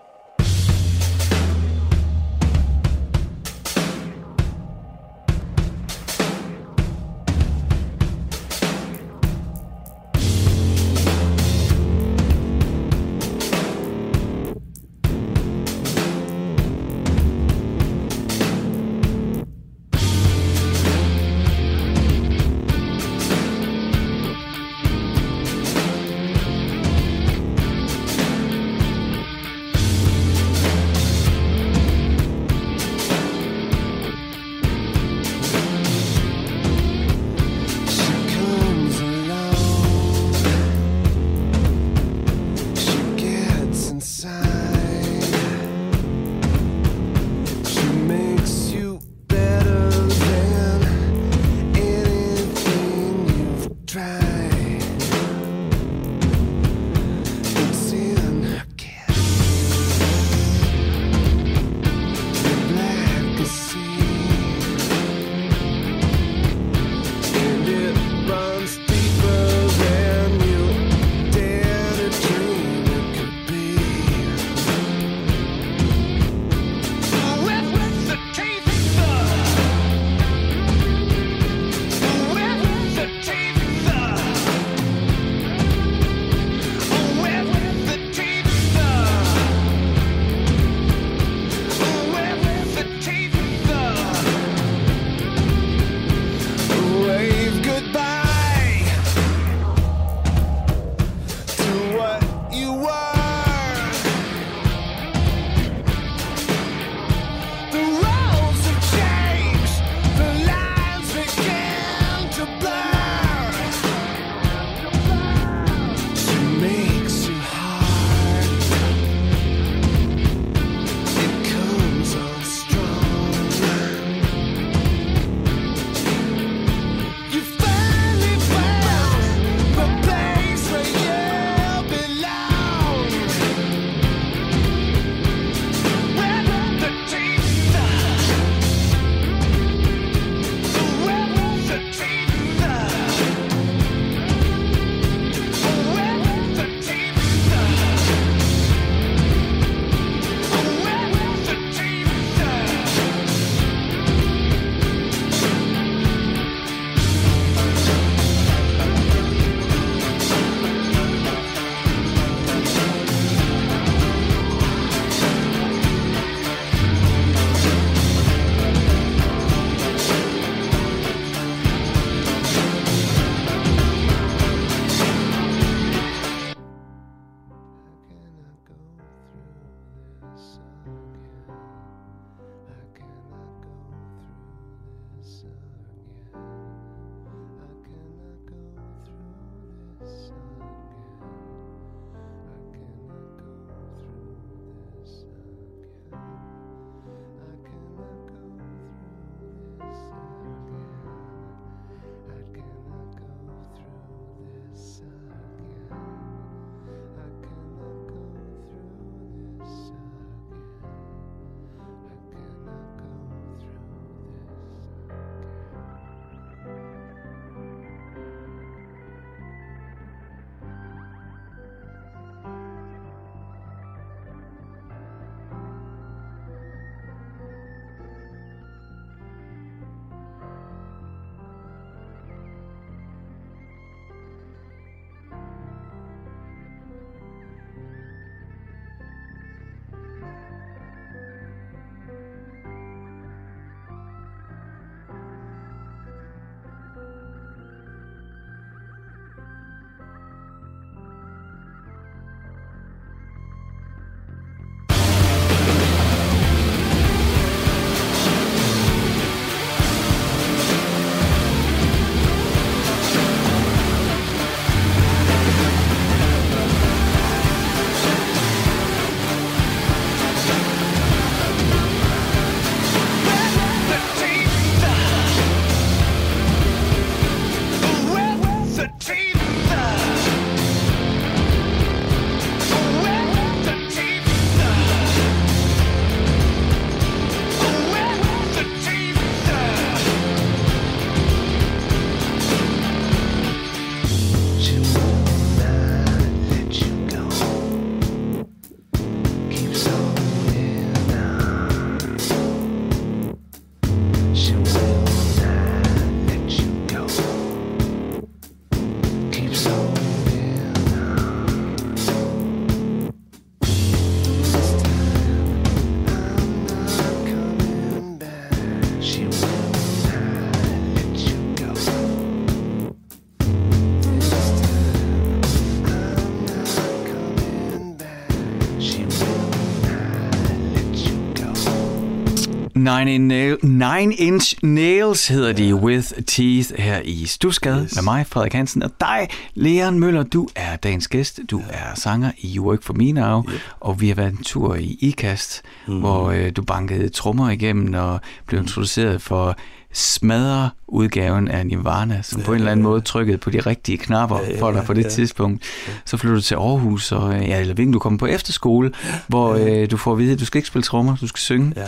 Nine, in nail, Nine Inch Nails hedder de With Teeth her i Stusgade Yes. med mig, Frederik Hansen, og dig, Leon Møller. Du er dagens gæst. Du er sanger i Work For Me Now, Yep. og vi har været en tur i IKAST, mm. hvor øh, du bankede trommer igennem og blev introduceret for smadre udgaven af Nirvana, som på en eller anden måde trykkede på de rigtige knapper Ja, ja, for dig på det ja. tidspunkt. Så flyttede du til Aarhus, og ja, eller ikke, du kommer på efterskole, hvor øh, du får at vide, at du skal ikke spille trommer, du skal synge. Ja,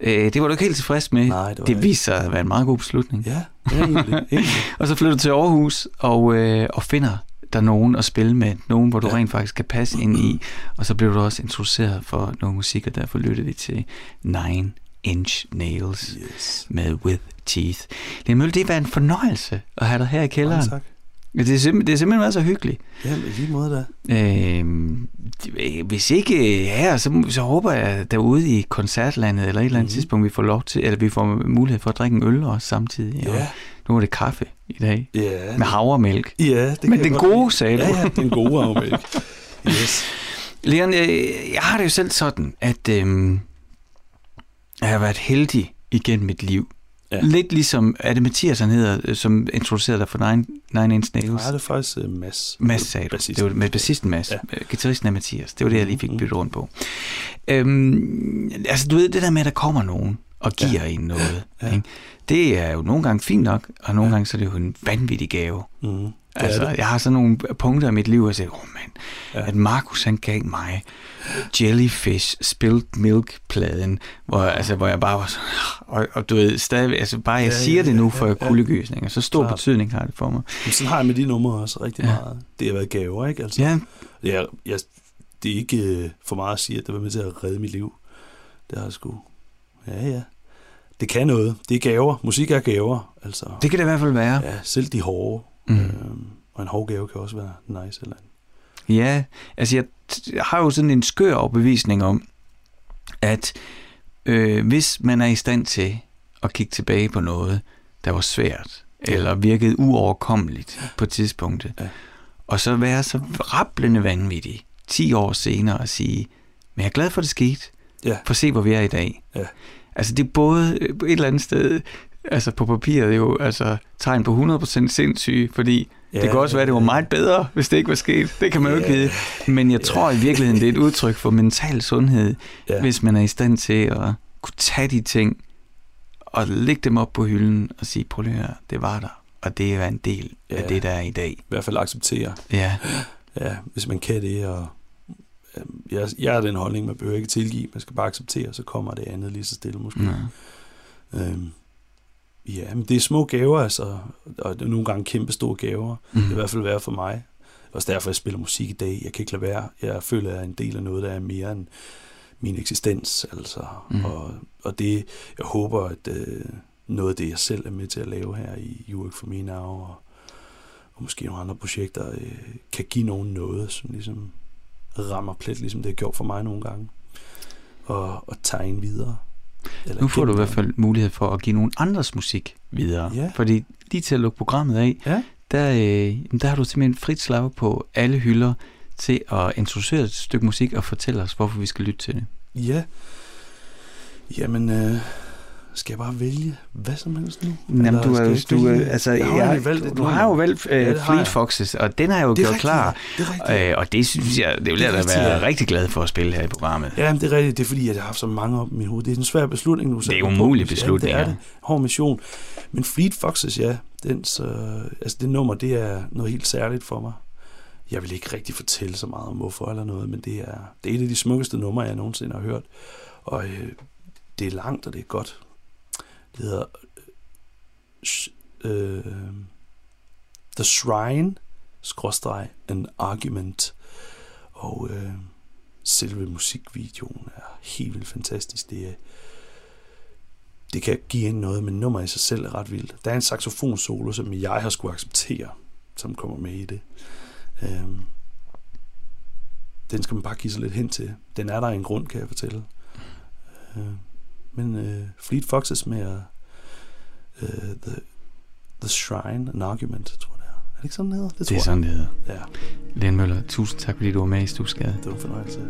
Øh, det var du ikke helt tilfreds med. Nej, det var det viste sig at være en meget god beslutning. ja, ja egentlig, egentlig. Og så flytter du til Aarhus og, øh, og finder der nogen at spille med, nogen, hvor du Ja. rent faktisk kan passe ind i. Og så blev du også introduceret for nogle musik, og derfor lyttede vi til Nine Inch Nails Yes. med With Teeth. Lene Mølle, det været en fornøjelse at have dig her i kælderen. Mange tak. Det er, simpelthen, det er simpelthen været så hyggeligt. Ja, i lige måde da. Øh, hvis ikke her, så, så håber jeg derude i koncertlandet eller et eller andet Mhm. tidspunkt, vi får lov til, eller vi får mulighed for at drikke en øl også samtidig. Og Ja, nu er det kaffe i dag ja. med havremælk. Ja, det Men den gode, sagde du. Ja, ja, den gode afmælk. Yes. Leon, jeg, jeg har det jo selv sådan, at øhm, jeg har været heldig igennem mit liv. Ja. Lidt ligesom, er det Mathias, han hedder, øh, som introducerede dig for Nine, Nine Inch Nails? Nej, det er faktisk uh, Mads. Mads sagde du. Det var med bassisten Mads. Ja. Ja. Gitarristen er Mathias. Det var det, jeg lige fik Mhm. byttet rundt på. Øhm, altså, du ved, det der med, at der kommer nogen og giver Ja. en noget. Ja. Ikke? Det er jo nogle gange fint nok, og nogle Ja. gange så er det jo en vanvittig gave. Mm, Altså, det. jeg har sådan nogle punkter i mit liv, hvor jeg siger, oh, mand, Ja. ja. at Markus han gav mig Jellyfish Spilled Milk-pladen, hvor, altså, hvor jeg bare var sådan, og, og du ved, stadig, altså bare jeg Ja, ja, siger ja, det nu ja, for ja, ja, ja. kuldegysninger, så stor Klart. betydning har det for mig. Men sådan har jeg med de numre også rigtig Ja. meget. Det har været gaver, ikke? Altså, Ja, jeg, jeg, det er ikke øh, for meget at sige, at det var med til at redde mit liv. Det har jeg sgu. Ja, ja. Det kan noget. Det er gaver. Musik er gaver. Altså, det kan det i hvert fald være. ja, selv de hårde. Mm. Øhm, og en hård gave kan også være nice. Eller andet. Ja, altså jeg, jeg har jo sådan en skør overbevisning om, at øh, hvis man er i stand til at kigge tilbage på noget, der var svært, Ja. eller virkede uoverkommeligt på tidspunktet, Ja. og så være så rablende vanvittig 10 år senere og sige, men jeg er glad for, at det skete, Ja. for se, hvor vi er i dag. Ja. Altså det er både øh, et eller andet sted, altså på papiret jo, altså tegn på 100% sindssyge, fordi Ja, det kan også være, det var meget bedre, hvis det ikke var sket. Det kan man jo ikke Ja. vide. Men jeg tror i virkeligheden, det er et udtryk for mental sundhed, Ja. ja. hvis man er i stand til at kunne tage de ting og lægge dem op på hylden og sige, prøv lige høre, det var der. Og det er en del Ja. af det, der er i dag. I hvert fald acceptere. Ja, Ja, hvis man kan det. Og, øhm, jeg, jeg er den holdning, man behøver ikke tilgive. Man skal bare acceptere, så kommer det andet lige så stille måske. ja. Øhm, ja, men det er små gaver, altså, og det er nogle gange kæmpe store gaver. Det vil i Mm. hvert fald være for mig. Er også derfor, jeg spiller musik i dag. Jeg kan ikke lade være. Jeg føler, at jeg er en del af noget, der er mere end min eksistens. Altså. Mm. Mhm. Og, og det, jeg håber, at øh, noget af det, jeg selv er med til at lave her i You Work For Me Now, og, og måske nogle andre projekter, øh, kan give nogen noget, som ligesom rammer plet, ligesom det har gjort for mig nogle gange. Og, og tegne videre. Eller Nu får du i hvert fald mulighed for at give nogle andres musik videre. Ja. Fordi lige til at lukke programmet af, Ja. der, øh, der har du simpelthen frit slag på alle hylder til at introducere et stykke musik og fortælle os, hvorfor vi skal lytte til det. Ja. Jamen, øh, skal jeg bare vælge hvad som helst nu? Jamen, Eller du, er, jeg jo- du, vælge? altså, jeg har jeg, jo valgt du nummer. har jo valgt uh, har Fleet jeg. Foxes, og den er jo Det er gjort rigtigt, klar. Det er rigtigt. Øh, og det synes jeg, det vil er jeg da være ja. rigtig glad for at spille her i programmet. Ja, men det er rigtigt. Det er fordi, jeg har haft så mange op i mit hoved. Det er en svær beslutning nu. Det er umulig beslutning, Ja, det er det. Hård mission. Men Fleet Foxes, ja. Den, så, altså det nummer, det er noget helt særligt for mig. Jeg vil ikke rigtig fortælle så meget om hvorfor eller noget, men det er, det er et af de smukkeste numre, jeg nogensinde har hørt. Og øh, det er langt, og det er godt. Det hedder øh, øh, The Shrine, skråstreg, an argument. Og øh, selve musikvideoen er helt vildt fantastisk. Det er, det kan give en noget, men nummer i sig selv er ret vildt. Der er en saxofonsolo, som jeg har skulle acceptere, som kommer med i det. Øh, den skal man bare give sig lidt hen til. Den er der en grund, kan jeg fortælle. Øh, Men øh, Fleet Foxes med øh, the, the Shrine, An Argument, tror jeg det er. Er det ikke sådan, det hedder? Det, det er sådan, det hedder. Ja. Len Møller, tusind tak, fordi du var med i Stusgade. Det var en fornøjelse.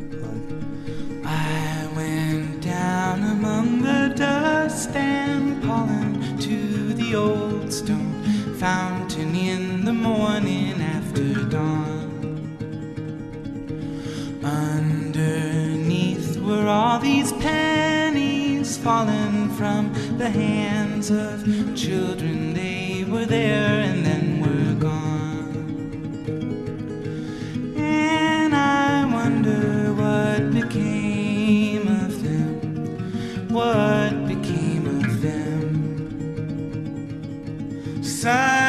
I went down among the dust and pollen to the old stone fountain in the morning after dawn. Underneath were all these pens has fallen from the hands of children. They were there and then were gone. And I wonder what became of them. What became of them? Sun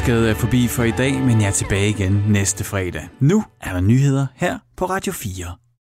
Stusgade er forbi for i dag, men jeg er tilbage igen næste fredag. Nu er der nyheder her på Radio 4.